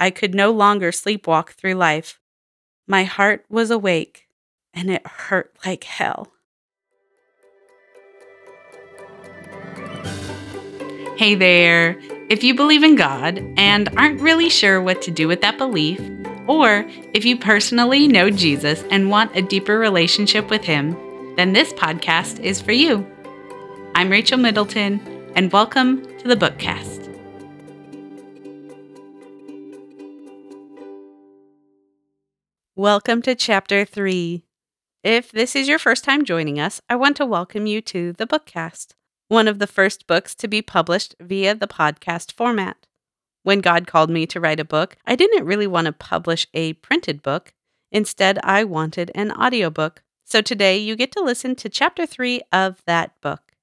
I could no longer sleepwalk through life. My heart was awake, and it hurt like hell. Hey there! If you believe in God and aren't really sure what to do with that belief, or if you personally know Jesus and want a deeper relationship with Him, then this podcast is for you. I'm Rachel Middleton, and welcome to the Bookcast. Welcome to Chapter 3. If this is your first time joining us, I want to welcome you to the Bookcast, one of the first books to be published via the podcast format. When God called me to write a book, I didn't really want to publish a printed book. Instead, I wanted an audiobook. So today you get to listen to Chapter 3 of that book.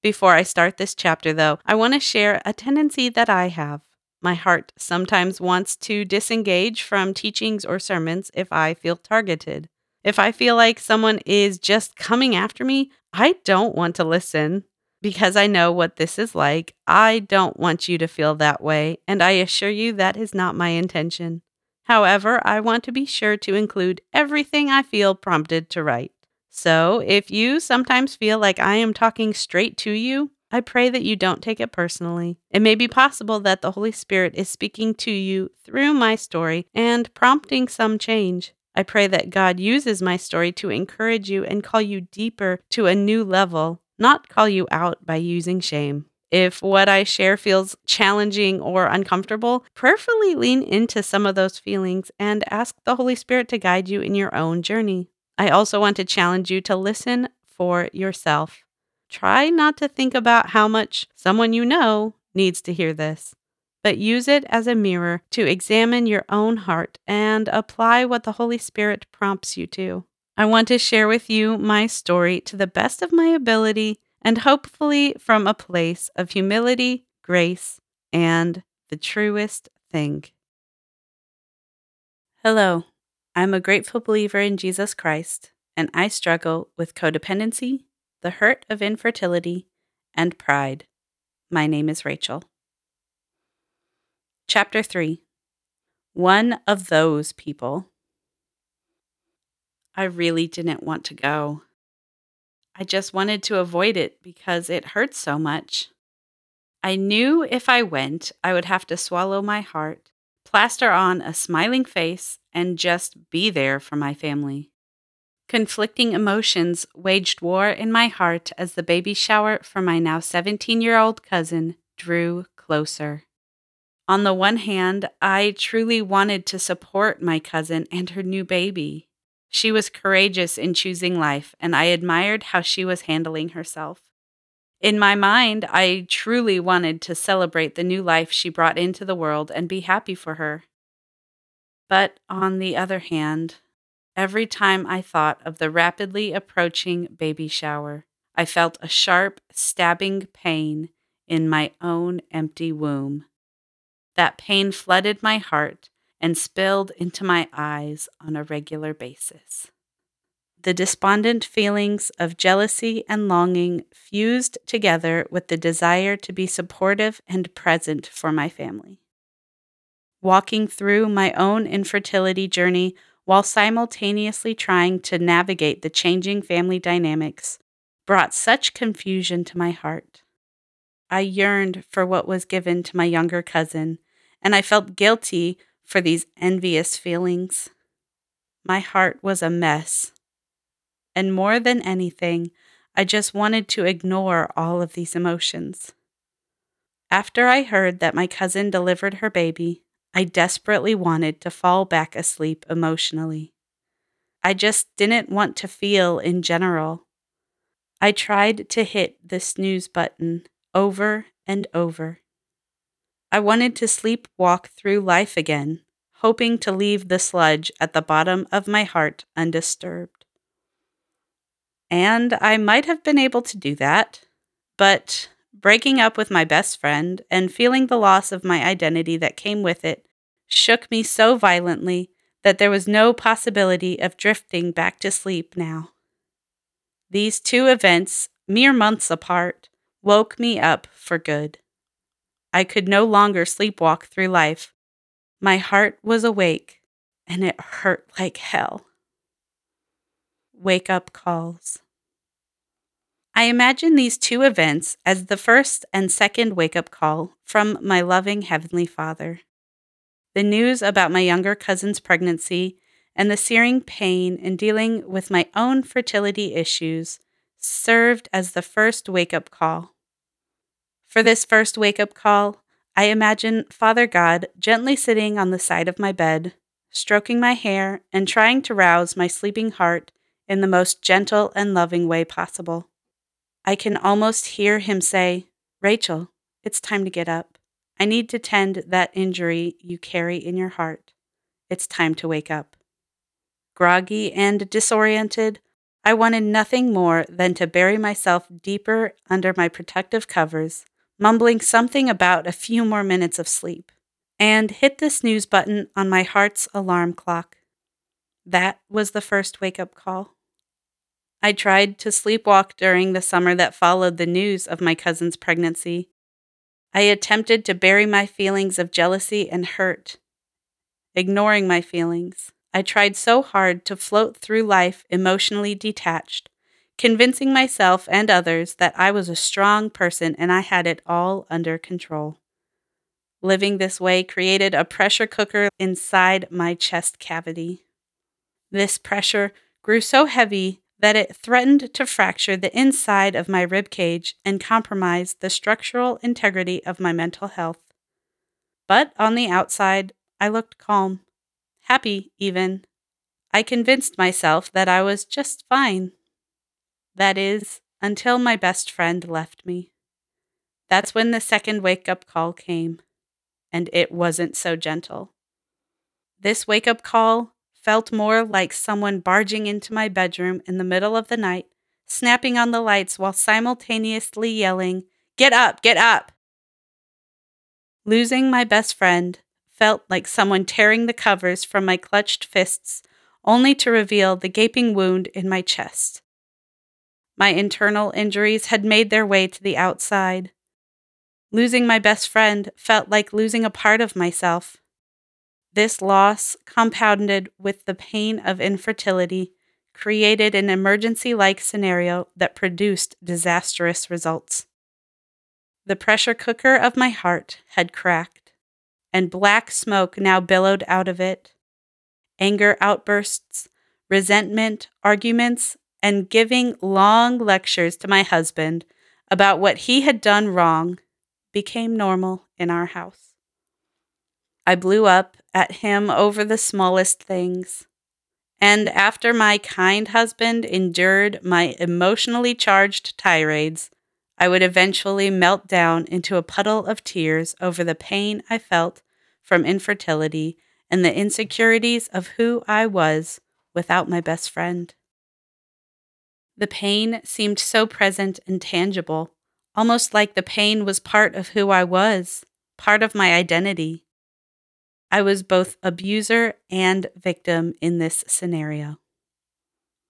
Before I start this chapter, though, I want to share a tendency that I have. My heart sometimes wants to disengage from teachings or sermons if I feel targeted. If I feel like someone is just coming after me, I don't want to listen because I know what this is like. I don't want you to feel that way, and I assure you that is not my intention. However, I want to be sure to include everything I feel prompted to write. So, if you sometimes feel like I am talking straight to you, I pray that you don't take it personally. It may be possible that the Holy Spirit is speaking to you through my story and prompting some change. I pray that God uses my story to encourage you and call you deeper to a new level, not call you out by using shame. If what I share feels challenging or uncomfortable, prayerfully lean into some of those feelings and ask the Holy Spirit to guide you in your own journey. I also want to challenge you to listen for yourself. Try not to think about how much someone you know needs to hear this, but use it as a mirror to examine your own heart and apply what the Holy Spirit prompts you to. I want to share with you my story to the best of my ability and hopefully from a place of humility, grace, and the truest thing. Hello, I'm a grateful believer in Jesus Christ, and I struggle with codependency, the Hurt of Infertility, and Pride. My name is Rachel. Chapter 3 One of Those People. I really didn't want to go. I just wanted to avoid it because it hurt so much. I knew if I went, I would have to swallow my heart, plaster on a smiling face, and just be there for my family. Conflicting emotions waged war in my heart as the baby shower for my now 17 year old cousin drew closer. On the one hand, I truly wanted to support my cousin and her new baby. She was courageous in choosing life, and I admired how she was handling herself. In my mind, I truly wanted to celebrate the new life she brought into the world and be happy for her. But on the other hand, Every time I thought of the rapidly approaching baby shower, I felt a sharp, stabbing pain in my own empty womb. That pain flooded my heart and spilled into my eyes on a regular basis. The despondent feelings of jealousy and longing fused together with the desire to be supportive and present for my family. Walking through my own infertility journey while simultaneously trying to navigate the changing family dynamics, brought such confusion to my heart. I yearned for what was given to my younger cousin, and I felt guilty for these envious feelings. My heart was a mess. And more than anything, I just wanted to ignore all of these emotions. After I heard that my cousin delivered her baby, I desperately wanted to fall back asleep emotionally. I just didn't want to feel in general. I tried to hit the snooze button over and over. I wanted to sleepwalk through life again, hoping to leave the sludge at the bottom of my heart undisturbed. And I might have been able to do that, but breaking up with my best friend and feeling the loss of my identity that came with it shook me so violently that there was no possibility of drifting back to sleep now. These two events, mere months apart, woke me up for good. I could no longer sleepwalk through life. My heart was awake and it hurt like hell. Wake up calls. I imagine these two events as the first and second wake up call from my loving Heavenly Father. The news about my younger cousin's pregnancy and the searing pain in dealing with my own fertility issues served as the first wake up call. For this first wake up call, I imagine Father God gently sitting on the side of my bed, stroking my hair and trying to rouse my sleeping heart in the most gentle and loving way possible. I can almost hear him say, Rachel, it's time to get up. I need to tend that injury you carry in your heart. It's time to wake up. Groggy and disoriented, I wanted nothing more than to bury myself deeper under my protective covers, mumbling something about a few more minutes of sleep, and hit the snooze button on my heart's alarm clock. That was the first wake up call. I tried to sleepwalk during the summer that followed the news of my cousin's pregnancy. I attempted to bury my feelings of jealousy and hurt, ignoring my feelings. I tried so hard to float through life emotionally detached, convincing myself and others that I was a strong person and I had it all under control. Living this way created a pressure cooker inside my chest cavity. This pressure grew so heavy that it threatened to fracture the inside of my rib cage and compromise the structural integrity of my mental health. But on the outside, I looked calm, happy even. I convinced myself that I was just fine. That is, until my best friend left me. That's when the second wake up call came, and it wasn't so gentle. This wake up call felt more like someone barging into my bedroom in the middle of the night, snapping on the lights while simultaneously yelling, Get up, get up! Losing my best friend felt like someone tearing the covers from my clutched fists, only to reveal the gaping wound in my chest. My internal injuries had made their way to the outside. Losing my best friend felt like losing a part of myself. This loss, compounded with the pain of infertility, created an emergency like scenario that produced disastrous results. The pressure cooker of my heart had cracked, and black smoke now billowed out of it. Anger outbursts, resentment, arguments, and giving long lectures to my husband about what he had done wrong became normal in our house. I blew up at him over the smallest things. And after my kind husband endured my emotionally charged tirades, I would eventually melt down into a puddle of tears over the pain I felt from infertility and the insecurities of who I was without my best friend. The pain seemed so present and tangible, almost like the pain was part of who I was, part of my identity. I was both abuser and victim in this scenario.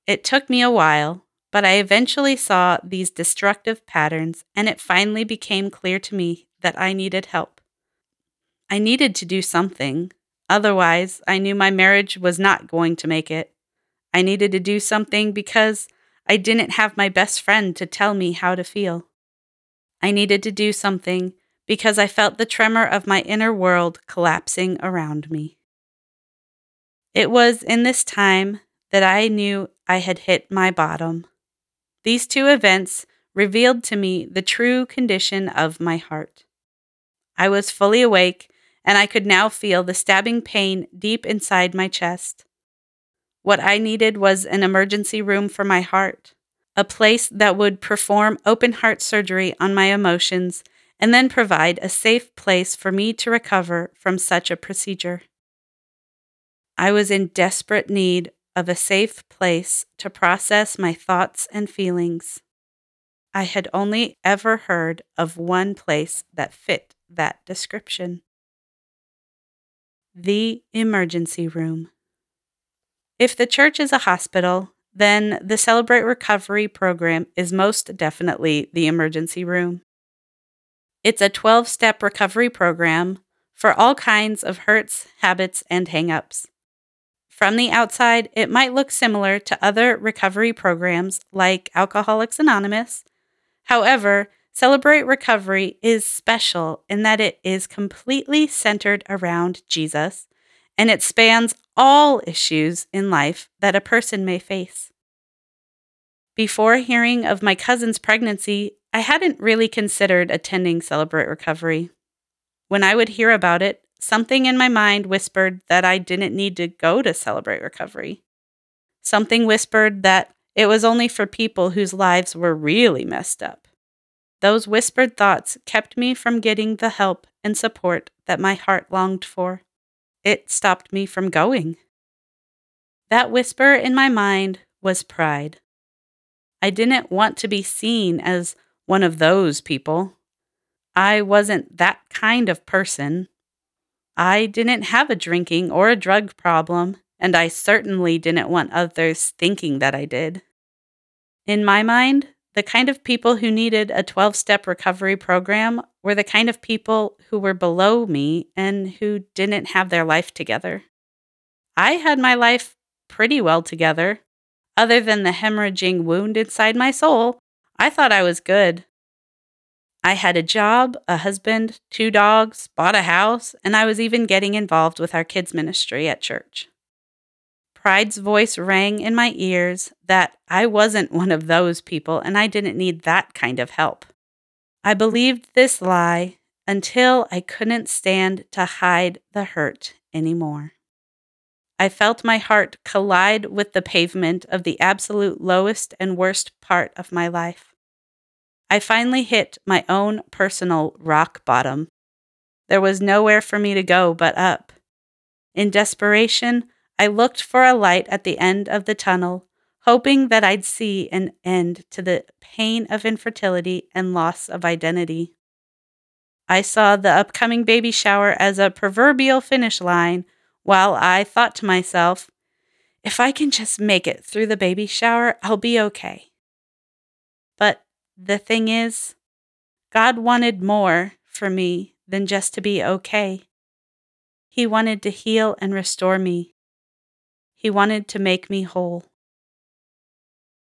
It took me a while, but I eventually saw these destructive patterns, and it finally became clear to me that I needed help. I needed to do something, otherwise, I knew my marriage was not going to make it. I needed to do something because I didn't have my best friend to tell me how to feel. I needed to do something because I felt the tremor of my inner world collapsing around me. It was in this time that I knew I had hit my bottom. These two events revealed to me the true condition of my heart. I was fully awake, and I could now feel the stabbing pain deep inside my chest. What I needed was an emergency room for my heart, a place that would perform open heart surgery on my emotions and then provide a safe place for me to recover from such a procedure. I was in desperate need of a safe place to process my thoughts and feelings. I had only ever heard of one place that fit that description the emergency room. If the church is a hospital, then the Celebrate Recovery program is most definitely the emergency room. It's a 12 step recovery program for all kinds of hurts, habits, and hangups. From the outside, it might look similar to other recovery programs like Alcoholics Anonymous. However, Celebrate Recovery is special in that it is completely centered around Jesus and it spans all issues in life that a person may face. Before hearing of my cousin's pregnancy, I hadn't really considered attending Celebrate Recovery. When I would hear about it, something in my mind whispered that I didn't need to go to Celebrate Recovery. Something whispered that it was only for people whose lives were really messed up. Those whispered thoughts kept me from getting the help and support that my heart longed for. It stopped me from going. That whisper in my mind was pride. I didn't want to be seen as one of those people. I wasn't that kind of person. I didn't have a drinking or a drug problem, and I certainly didn't want others thinking that I did. In my mind, the kind of people who needed a 12 step recovery program were the kind of people who were below me and who didn't have their life together. I had my life pretty well together. Other than the hemorrhaging wound inside my soul, I thought I was good. I had a job, a husband, two dogs, bought a house, and I was even getting involved with our kids' ministry at church. Pride's voice rang in my ears that I wasn't one of those people and I didn't need that kind of help. I believed this lie until I couldn't stand to hide the hurt anymore. I felt my heart collide with the pavement of the absolute lowest and worst part of my life. I finally hit my own personal rock bottom. There was nowhere for me to go but up. In desperation, I looked for a light at the end of the tunnel, hoping that I'd see an end to the pain of infertility and loss of identity. I saw the upcoming baby shower as a proverbial finish line, while I thought to myself, if I can just make it through the baby shower, I'll be okay. But the thing is, God wanted more for me than just to be okay. He wanted to heal and restore me. He wanted to make me whole.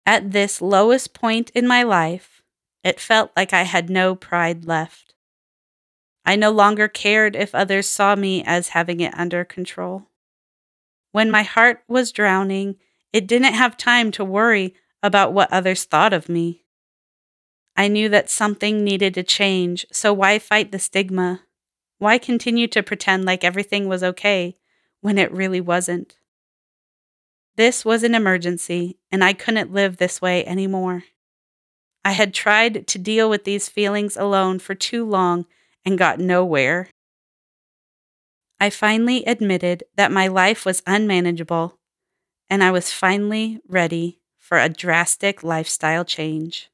At this lowest point in my life, it felt like I had no pride left. I no longer cared if others saw me as having it under control. When my heart was drowning, it didn't have time to worry about what others thought of me. I knew that something needed to change, so why fight the stigma? Why continue to pretend like everything was okay when it really wasn't? This was an emergency, and I couldn't live this way anymore. I had tried to deal with these feelings alone for too long and got nowhere. I finally admitted that my life was unmanageable, and I was finally ready for a drastic lifestyle change.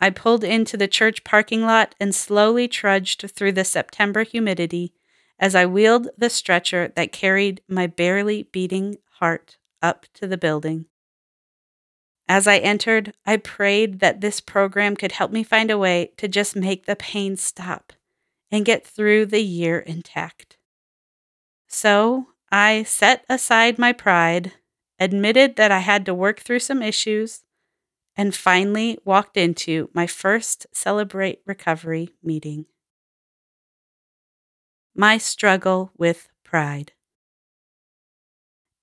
I pulled into the church parking lot and slowly trudged through the September humidity as I wheeled the stretcher that carried my barely beating heart up to the building. As I entered, I prayed that this program could help me find a way to just make the pain stop and get through the year intact. So I set aside my pride, admitted that I had to work through some issues, and finally walked into my first Celebrate Recovery meeting. My struggle with pride.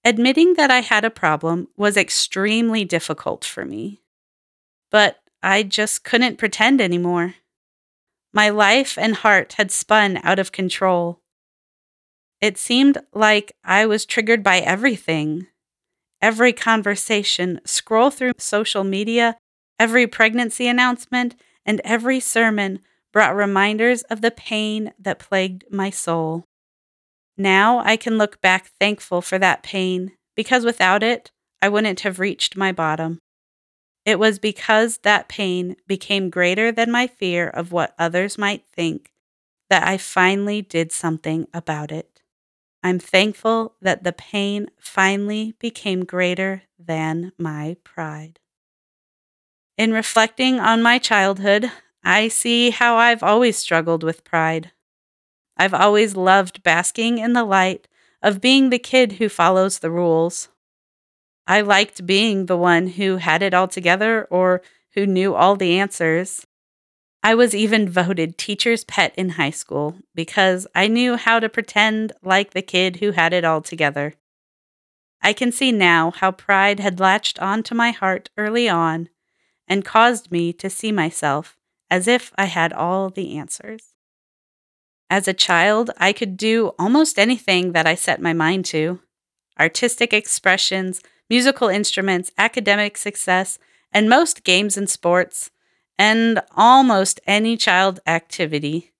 Admitting that I had a problem was extremely difficult for me, but I just couldn't pretend anymore. My life and heart had spun out of control. It seemed like I was triggered by everything. Every conversation, scroll through social media, every pregnancy announcement, and every sermon brought reminders of the pain that plagued my soul. Now I can look back thankful for that pain because without it, I wouldn't have reached my bottom. It was because that pain became greater than my fear of what others might think that I finally did something about it. I'm thankful that the pain finally became greater than my pride. In reflecting on my childhood, I see how I've always struggled with pride. I've always loved basking in the light of being the kid who follows the rules. I liked being the one who had it all together or who knew all the answers. I was even voted teacher's pet in high school because I knew how to pretend like the kid who had it all together. I can see now how pride had latched onto my heart early on and caused me to see myself as if I had all the answers. As a child, I could do almost anything that I set my mind to artistic expressions, musical instruments, academic success, and most games and sports, and almost any child activity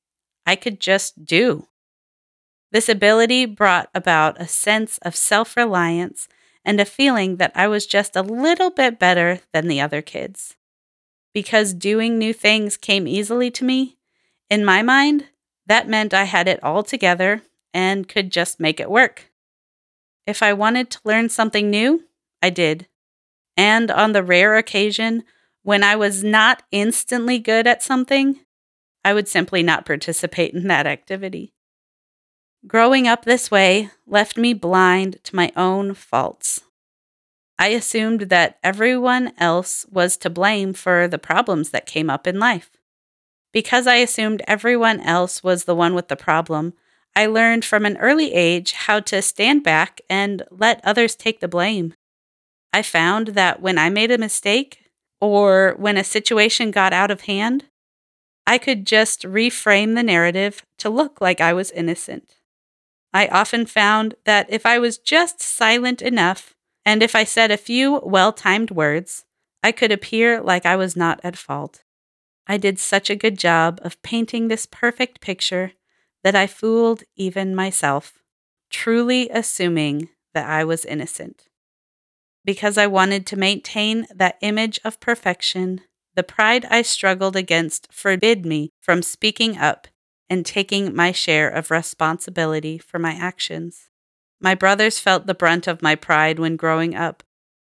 I could just do. This ability brought about a sense of self reliance and a feeling that I was just a little bit better than the other kids. Because doing new things came easily to me, in my mind, that meant I had it all together and could just make it work. If I wanted to learn something new, I did. And on the rare occasion when I was not instantly good at something, I would simply not participate in that activity. Growing up this way left me blind to my own faults. I assumed that everyone else was to blame for the problems that came up in life. Because I assumed everyone else was the one with the problem, I learned from an early age how to stand back and let others take the blame. I found that when I made a mistake or when a situation got out of hand, I could just reframe the narrative to look like I was innocent. I often found that if I was just silent enough and if I said a few well timed words, I could appear like I was not at fault. I did such a good job of painting this perfect picture that I fooled even myself, truly assuming that I was innocent. Because I wanted to maintain that image of perfection, the pride I struggled against forbid me from speaking up and taking my share of responsibility for my actions. My brothers felt the brunt of my pride when growing up.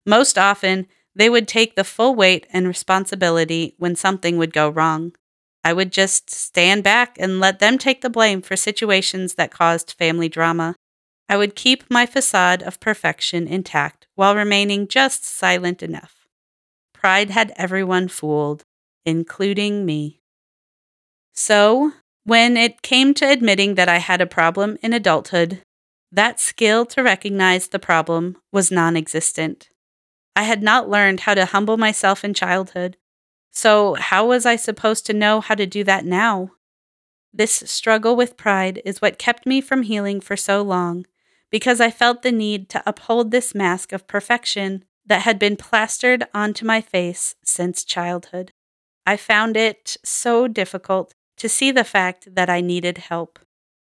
Most often, they would take the full weight and responsibility when something would go wrong. I would just stand back and let them take the blame for situations that caused family drama. I would keep my facade of perfection intact while remaining just silent enough. Pride had everyone fooled, including me. So, when it came to admitting that I had a problem in adulthood, that skill to recognize the problem was non existent. I had not learned how to humble myself in childhood, so how was I supposed to know how to do that now? This struggle with pride is what kept me from healing for so long because I felt the need to uphold this mask of perfection that had been plastered onto my face since childhood. I found it so difficult to see the fact that I needed help.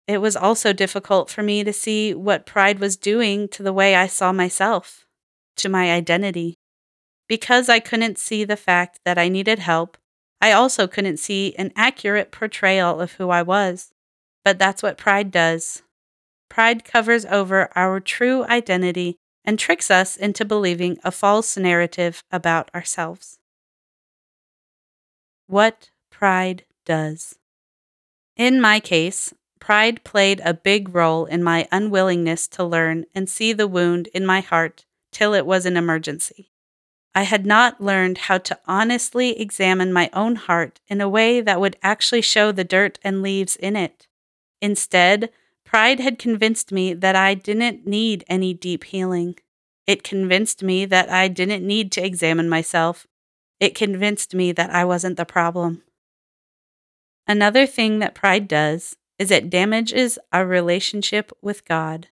It was also difficult for me to see what pride was doing to the way I saw myself, to my identity. Because I couldn't see the fact that I needed help, I also couldn't see an accurate portrayal of who I was. But that's what pride does pride covers over our true identity and tricks us into believing a false narrative about ourselves. What pride does. In my case, pride played a big role in my unwillingness to learn and see the wound in my heart till it was an emergency. I had not learned how to honestly examine my own heart in a way that would actually show the dirt and leaves in it. Instead, Pride had convinced me that I didn't need any deep healing. It convinced me that I didn't need to examine myself. It convinced me that I wasn't the problem. Another thing that pride does is it damages our relationship with God.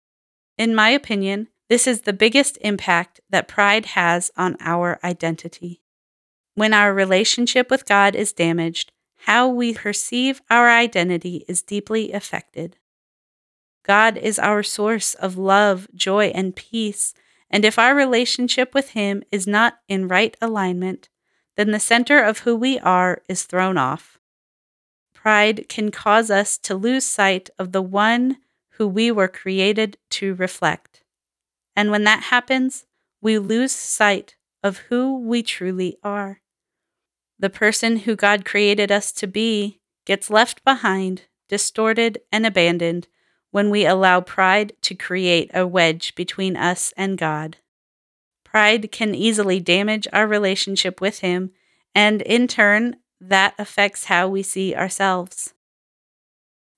In my opinion, this is the biggest impact that pride has on our identity. When our relationship with God is damaged, how we perceive our identity is deeply affected. God is our source of love, joy, and peace. And if our relationship with Him is not in right alignment, then the center of who we are is thrown off. Pride can cause us to lose sight of the one who we were created to reflect. And when that happens, we lose sight of who we truly are. The person who God created us to be gets left behind distorted, and abandoned when we allow pride to create a wedge between us and God. Pride can easily damage our relationship with Him, and in turn, that affects how we see ourselves.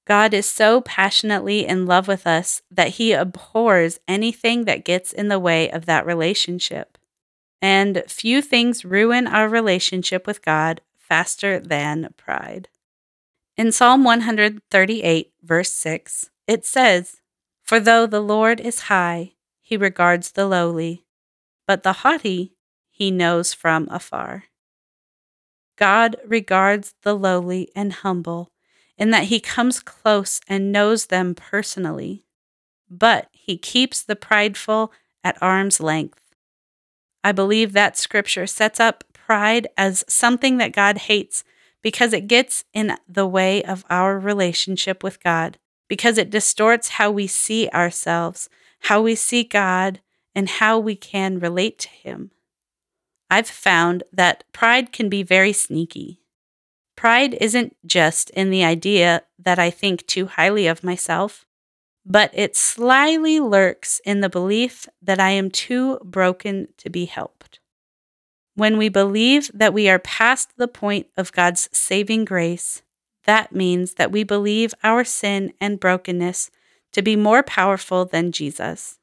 God is so passionately in love with us that He abhors anything that gets in the way of that relationship. And few things ruin our relationship with God faster than pride. In Psalm 138, verse 6, it says, For though the Lord is high, he regards the lowly, but the haughty he knows from afar. God regards the lowly and humble in that he comes close and knows them personally, but he keeps the prideful at arm's length. I believe that scripture sets up pride as something that God hates because it gets in the way of our relationship with God, because it distorts how we see ourselves, how we see God, and how we can relate to Him. I've found that pride can be very sneaky. Pride isn't just in the idea that I think too highly of myself, but it slyly lurks in the belief that I am too broken to be helped. When we believe that we are past the point of God's saving grace, that means that we believe our sin and brokenness to be more powerful than Jesus.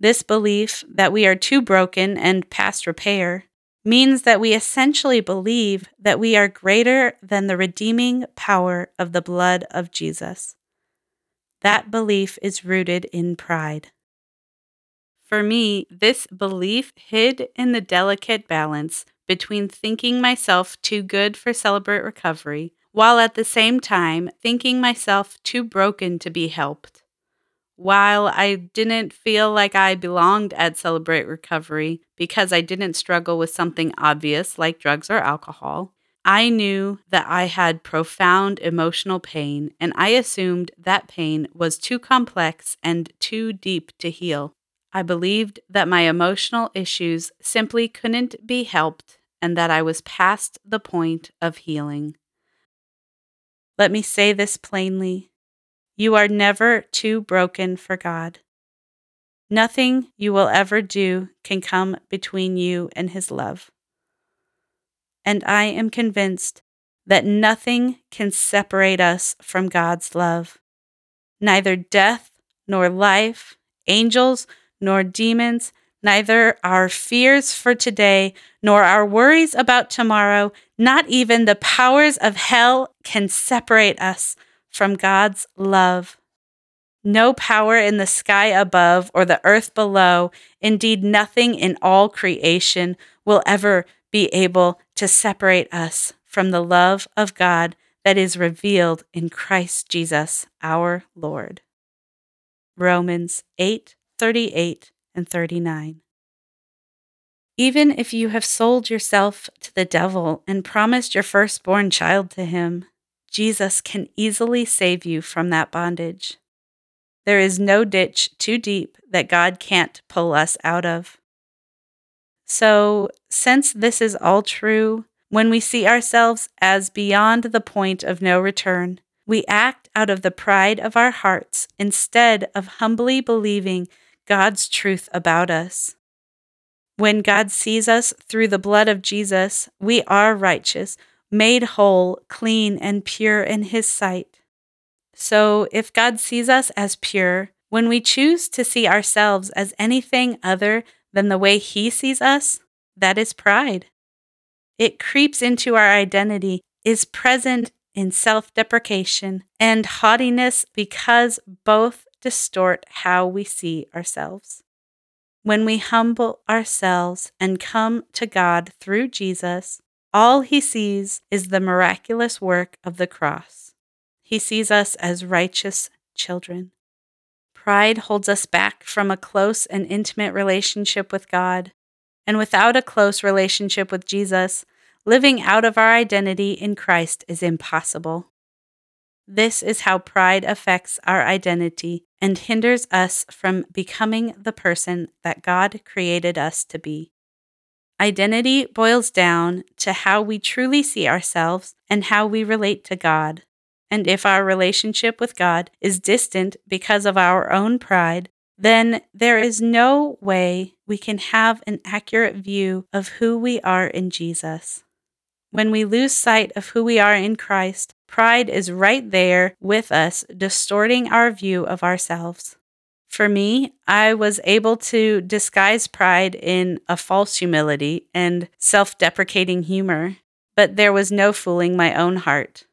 This belief that we are too broken and past repair means that we essentially believe that we are greater than the redeeming power of the blood of Jesus. That belief is rooted in pride. For me, this belief hid in the delicate balance between thinking myself too good for Celebrate Recovery, while at the same time thinking myself too broken to be helped. While I didn't feel like I belonged at Celebrate Recovery because I didn't struggle with something obvious like drugs or alcohol, I knew that I had profound emotional pain, and I assumed that pain was too complex and too deep to heal. I believed that my emotional issues simply couldn't be helped and that I was past the point of healing. Let me say this plainly you are never too broken for God. Nothing you will ever do can come between you and His love. And I am convinced that nothing can separate us from God's love. Neither death nor life, angels nor demons, neither our fears for today nor our worries about tomorrow, not even the powers of hell can separate us from God's love. No power in the sky above or the earth below, indeed, nothing in all creation, will ever be able to separate us from the love of God that is revealed in Christ Jesus our Lord. Romans 8 38 and 39. Even if you have sold yourself to the devil and promised your firstborn child to him, Jesus can easily save you from that bondage. There is no ditch too deep that God can't pull us out of. So, since this is all true, when we see ourselves as beyond the point of no return, we act out of the pride of our hearts instead of humbly believing God's truth about us. When God sees us through the blood of Jesus, we are righteous made whole, clean, and pure in His sight. So, if God sees us as pure, when we choose to see ourselves as anything other than the way He sees us, that is pride. It creeps into our identity, is present in self deprecation and haughtiness because both distort how we see ourselves. When we humble ourselves and come to God through Jesus, all he sees is the miraculous work of the cross. He sees us as righteous children. Pride holds us back from a close and intimate relationship with God. And without a close relationship with Jesus, living out of our identity in Christ is impossible. This is how pride affects our identity and hinders us from becoming the person that God created us to be. Identity boils down to how we truly see ourselves and how we relate to God. And if our relationship with God is distant because of our own pride, then there is no way we can have an accurate view of who we are in Jesus. When we lose sight of who we are in Christ, pride is right there with us, distorting our view of ourselves. For me, I was able to disguise pride in a false humility and self deprecating humor, but there was no fooling my own heart.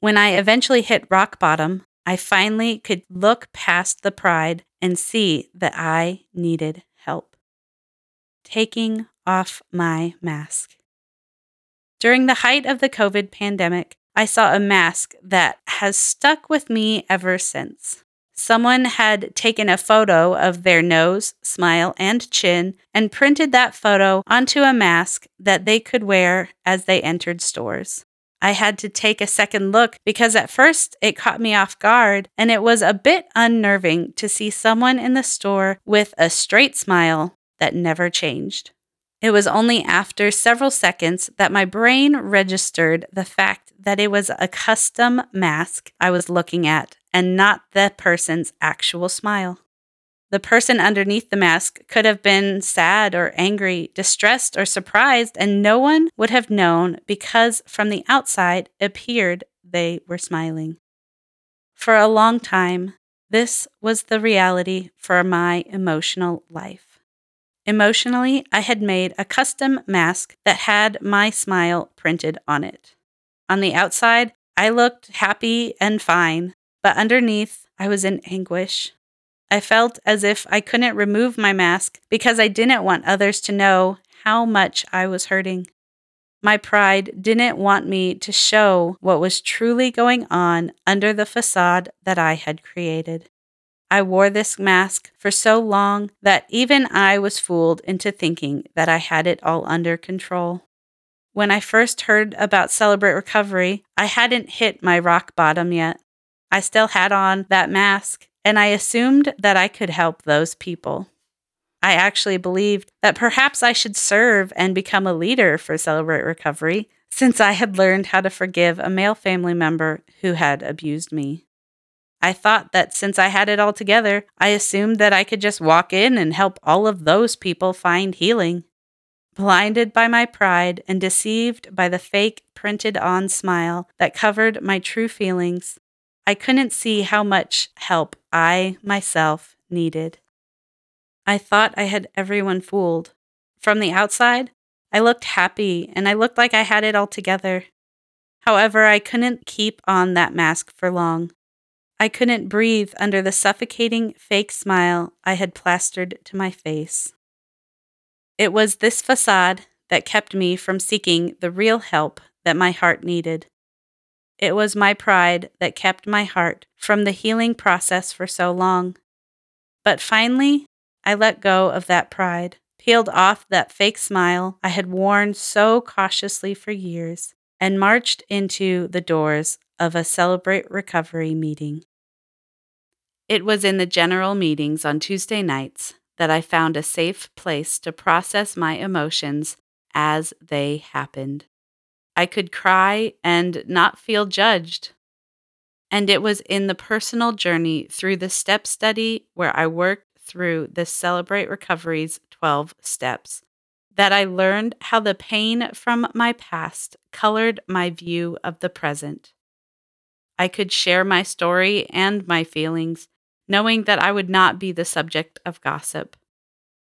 When I eventually hit rock bottom, I finally could look past the pride and see that I needed help. Taking off my mask. During the height of the COVID pandemic, I saw a mask that has stuck with me ever since. Someone had taken a photo of their nose, smile, and chin and printed that photo onto a mask that they could wear as they entered stores. I had to take a second look because at first it caught me off guard and it was a bit unnerving to see someone in the store with a straight smile that never changed. It was only after several seconds that my brain registered the fact that it was a custom mask I was looking at and not the person's actual smile. The person underneath the mask could have been sad or angry, distressed or surprised, and no one would have known because from the outside appeared they were smiling. For a long time, this was the reality for my emotional life. Emotionally, I had made a custom mask that had my smile printed on it. On the outside, I looked happy and fine, but underneath, I was in anguish. I felt as if I couldn't remove my mask because I didn't want others to know how much I was hurting. My pride didn't want me to show what was truly going on under the facade that I had created. I wore this mask for so long that even I was fooled into thinking that I had it all under control. When I first heard about Celebrate Recovery, I hadn't hit my rock bottom yet. I still had on that mask, and I assumed that I could help those people. I actually believed that perhaps I should serve and become a leader for Celebrate Recovery since I had learned how to forgive a male family member who had abused me. I thought that since I had it all together, I assumed that I could just walk in and help all of those people find healing. Blinded by my pride and deceived by the fake printed on smile that covered my true feelings, I couldn't see how much help I myself needed. I thought I had everyone fooled. From the outside, I looked happy and I looked like I had it all together. However, I couldn't keep on that mask for long. I couldn't breathe under the suffocating fake smile I had plastered to my face. It was this facade that kept me from seeking the real help that my heart needed. It was my pride that kept my heart from the healing process for so long. But finally, I let go of that pride, peeled off that fake smile I had worn so cautiously for years, and marched into the doors of a Celebrate Recovery meeting. It was in the general meetings on Tuesday nights that I found a safe place to process my emotions as they happened. I could cry and not feel judged. And it was in the personal journey through the step study where I worked through the Celebrate Recovery's 12 steps that I learned how the pain from my past colored my view of the present. I could share my story and my feelings, knowing that I would not be the subject of gossip.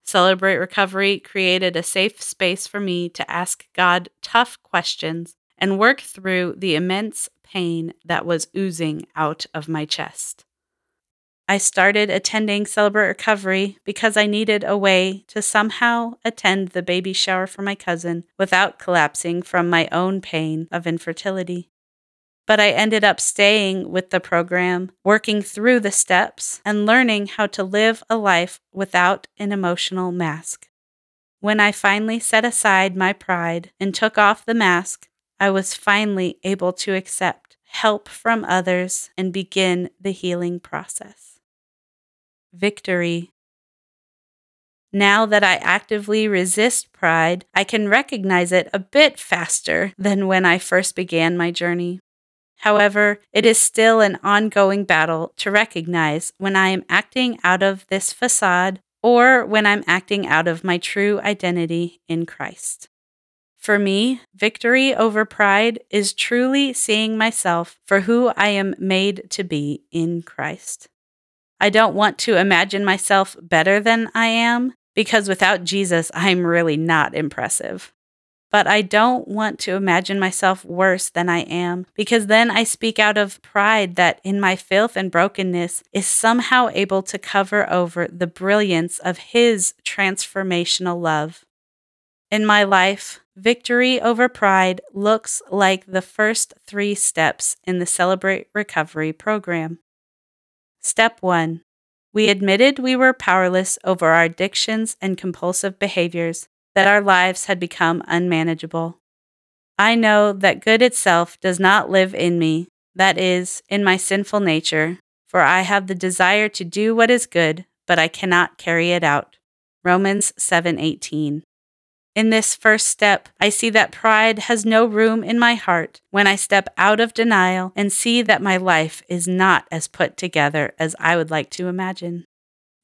Celebrate Recovery created a safe space for me to ask God tough questions and work through the immense pain that was oozing out of my chest. I started attending Celebrate Recovery because I needed a way to somehow attend the baby shower for my cousin without collapsing from my own pain of infertility but I ended up staying with the program, working through the steps, and learning how to live a life without an emotional mask. When I finally set aside my pride and took off the mask, I was finally able to accept help from others and begin the healing process. Victory. Now that I actively resist pride, I can recognize it a bit faster than when I first began my journey. However, it is still an ongoing battle to recognize when I am acting out of this facade or when I'm acting out of my true identity in Christ. For me, victory over pride is truly seeing myself for who I am made to be in Christ. I don't want to imagine myself better than I am because without Jesus, I'm really not impressive but I don't want to imagine myself worse than I am, because then I speak out of pride that in my filth and brokenness is somehow able to cover over the brilliance of His transformational love. In my life, victory over pride looks like the first three steps in the Celebrate Recovery program. Step one, we admitted we were powerless over our addictions and compulsive behaviors that our lives had become unmanageable. I know that good itself does not live in me, that is, in my sinful nature, for I have the desire to do what is good, but I cannot carry it out. Romans 7:18. In this first step, I see that pride has no room in my heart when I step out of denial and see that my life is not as put together as I would like to imagine.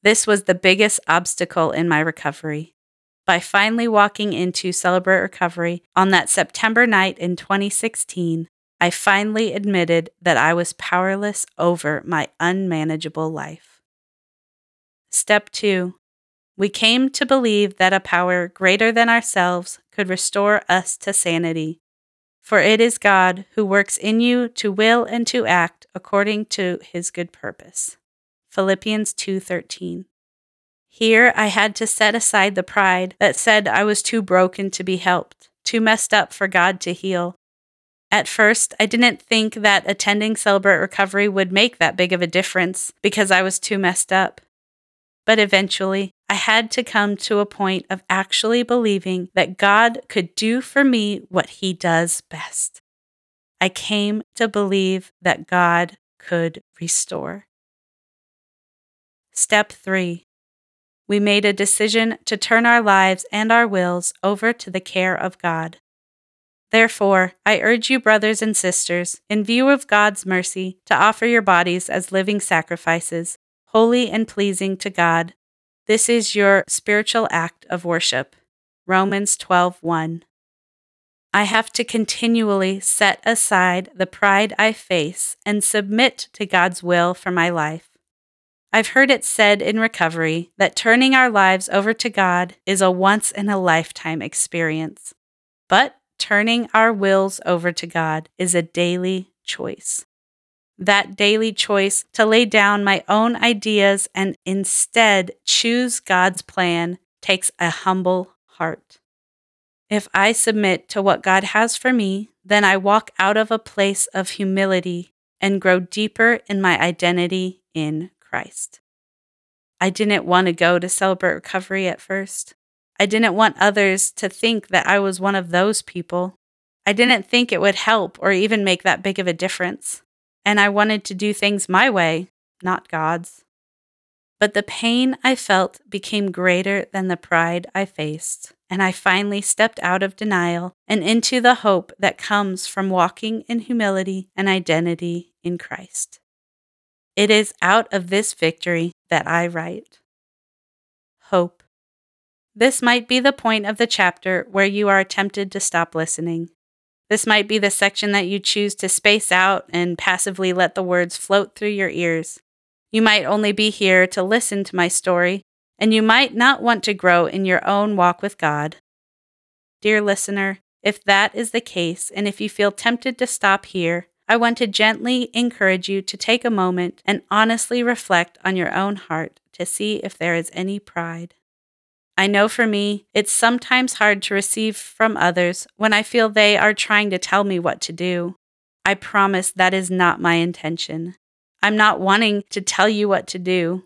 This was the biggest obstacle in my recovery by finally walking into Celebrate Recovery on that September night in 2016, I finally admitted that I was powerless over my unmanageable life. Step 2 We came to believe that a power greater than ourselves could restore us to sanity. For it is God who works in you to will and to act according to his good purpose. Philippians 2:13 here I had to set aside the pride that said I was too broken to be helped, too messed up for God to heal. At first, I didn't think that attending Celebrate Recovery would make that big of a difference because I was too messed up. But eventually, I had to come to a point of actually believing that God could do for me what He does best. I came to believe that God could restore. Step 3 we made a decision to turn our lives and our wills over to the care of God. Therefore, I urge you, brothers and sisters, in view of God's mercy, to offer your bodies as living sacrifices, holy and pleasing to God. This is your spiritual act of worship. Romans 12:1. I have to continually set aside the pride I face and submit to God's will for my life. I've heard it said in recovery that turning our lives over to God is a once in a lifetime experience. But turning our wills over to God is a daily choice. That daily choice to lay down my own ideas and instead choose God's plan takes a humble heart. If I submit to what God has for me, then I walk out of a place of humility and grow deeper in my identity in Christ. I didn't want to go to celebrate recovery at first. I didn't want others to think that I was one of those people. I didn't think it would help or even make that big of a difference. And I wanted to do things my way, not God's. But the pain I felt became greater than the pride I faced, and I finally stepped out of denial and into the hope that comes from walking in humility and identity in Christ. It is out of this victory that I write. Hope. This might be the point of the chapter where you are tempted to stop listening. This might be the section that you choose to space out and passively let the words float through your ears. You might only be here to listen to my story, and you might not want to grow in your own walk with God. Dear listener, if that is the case, and if you feel tempted to stop here, I want to gently encourage you to take a moment and honestly reflect on your own heart to see if there is any pride. I know for me, it's sometimes hard to receive from others when I feel they are trying to tell me what to do. I promise that is not my intention. I'm not wanting to tell you what to do.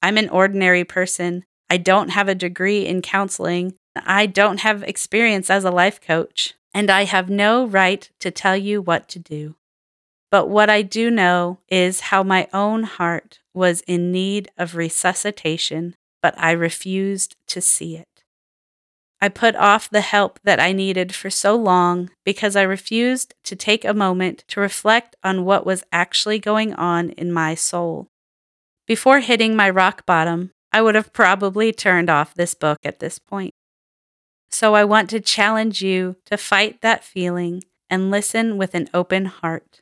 I'm an ordinary person. I don't have a degree in counseling. I don't have experience as a life coach. And I have no right to tell you what to do. But what I do know is how my own heart was in need of resuscitation, but I refused to see it. I put off the help that I needed for so long because I refused to take a moment to reflect on what was actually going on in my soul. Before hitting my rock bottom, I would have probably turned off this book at this point. So I want to challenge you to fight that feeling and listen with an open heart.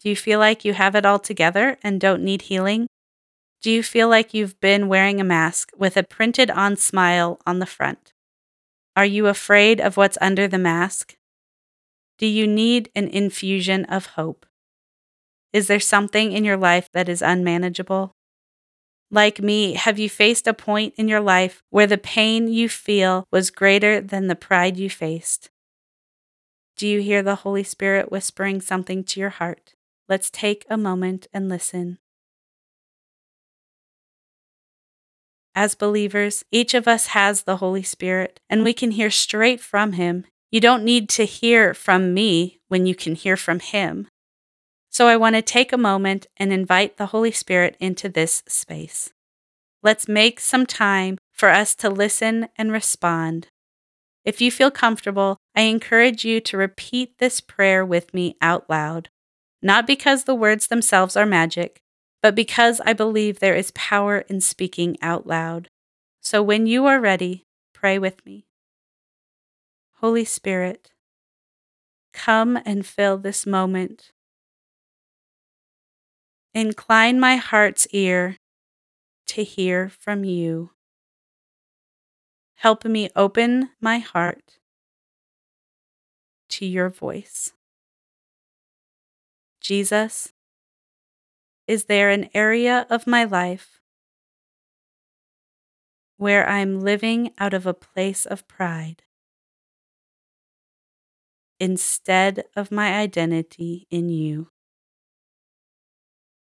Do you feel like you have it all together and don't need healing? Do you feel like you've been wearing a mask with a printed on smile on the front? Are you afraid of what's under the mask? Do you need an infusion of hope? Is there something in your life that is unmanageable? Like me, have you faced a point in your life where the pain you feel was greater than the pride you faced? Do you hear the Holy Spirit whispering something to your heart? Let's take a moment and listen. As believers, each of us has the Holy Spirit, and we can hear straight from Him. You don't need to hear from me when you can hear from Him. So I want to take a moment and invite the Holy Spirit into this space. Let's make some time for us to listen and respond. If you feel comfortable, I encourage you to repeat this prayer with me out loud, not because the words themselves are magic, but because I believe there is power in speaking out loud. So when you are ready, pray with me. Holy Spirit, come and fill this moment. Incline my heart's ear to hear from you. Help me open my heart to your voice. Jesus, is there an area of my life where I'm living out of a place of pride instead of my identity in you?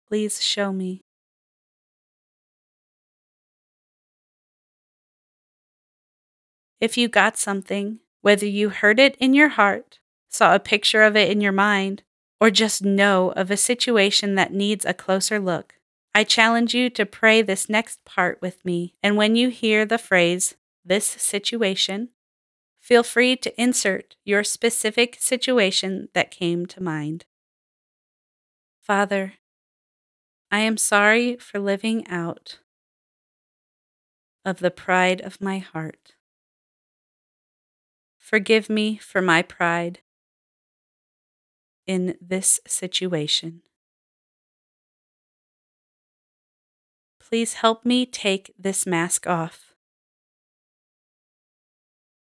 Please show me. If you got something, whether you heard it in your heart, saw a picture of it in your mind, or just know of a situation that needs a closer look, I challenge you to pray this next part with me. And when you hear the phrase, this situation, feel free to insert your specific situation that came to mind. Father, I am sorry for living out of the pride of my heart. Forgive me for my pride in this situation. Please help me take this mask off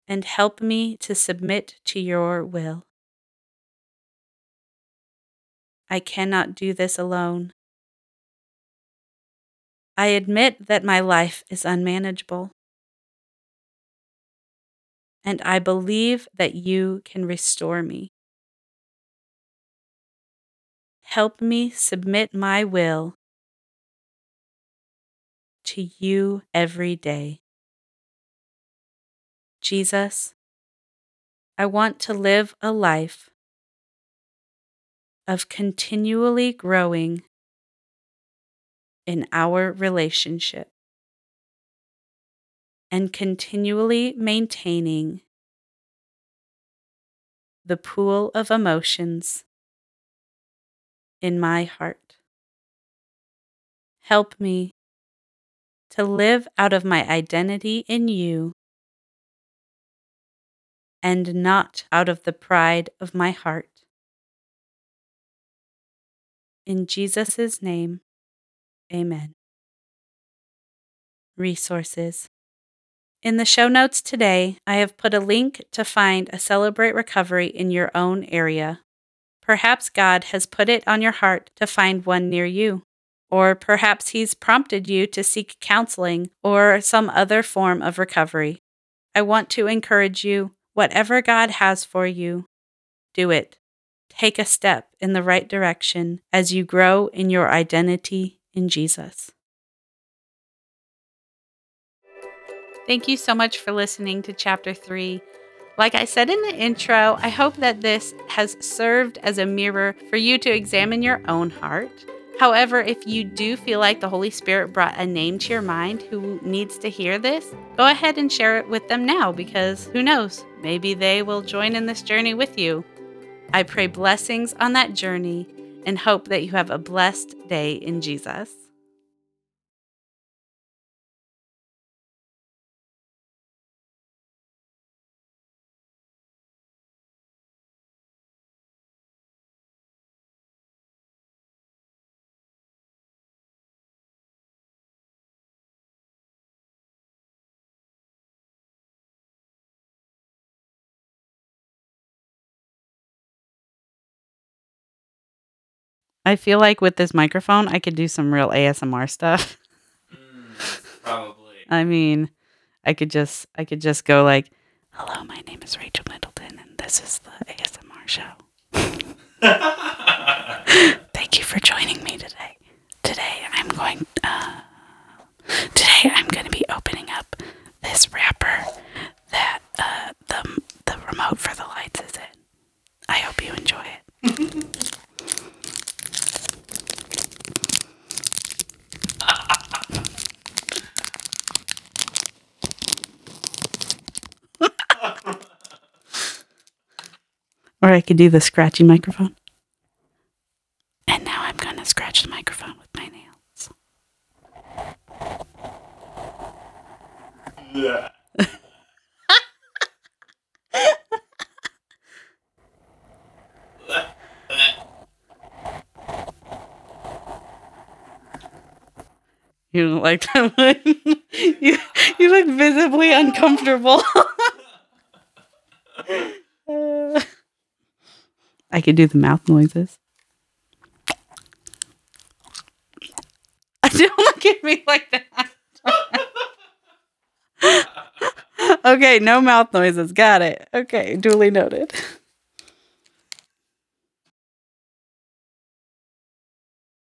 and help me to submit to your will. I cannot do this alone. I admit that my life is unmanageable. And I believe that you can restore me. Help me submit my will to you every day. Jesus, I want to live a life of continually growing in our relationship and continually maintaining the pool of emotions in my heart. Help me to live out of my identity in you and not out of the pride of my heart. In Jesus' name, amen. Resources. In the show notes today, I have put a link to find a Celebrate Recovery in your own area Perhaps God has put it on your heart to find one near you. Or perhaps He's prompted you to seek counseling or some other form of recovery. I want to encourage you whatever God has for you, do it. Take a step in the right direction as you grow in your identity in Jesus. Thank you so much for listening to Chapter 3 like I said in the intro, I hope that this has served as a mirror for you to examine your own heart However, if you do feel like the Holy Spirit brought a name to your mind who needs to hear this, go ahead and share it with them now because who knows, maybe they will join in this journey with you. I pray blessings on that journey and hope that you have a blessed day in Jesus. I feel like with this microphone, I could do some real ASMR stuff. Mm, probably. I mean, I could just I could just go like, "Hello, my name is Rachel Middleton and this is the ASMR show." Thank you for joining me today. Today I'm going uh today I'm going to be opening up this wrapper that uh the the remote for the lights is in. I hope you enjoy it. Or I could do the scratchy microphone. And now I'm going to scratch the microphone with my nails. You don't like that one? you, you look visibly uncomfortable. Could do the mouth noises. Don't look at me like that. okay, no mouth noises. Got it. Okay, duly noted.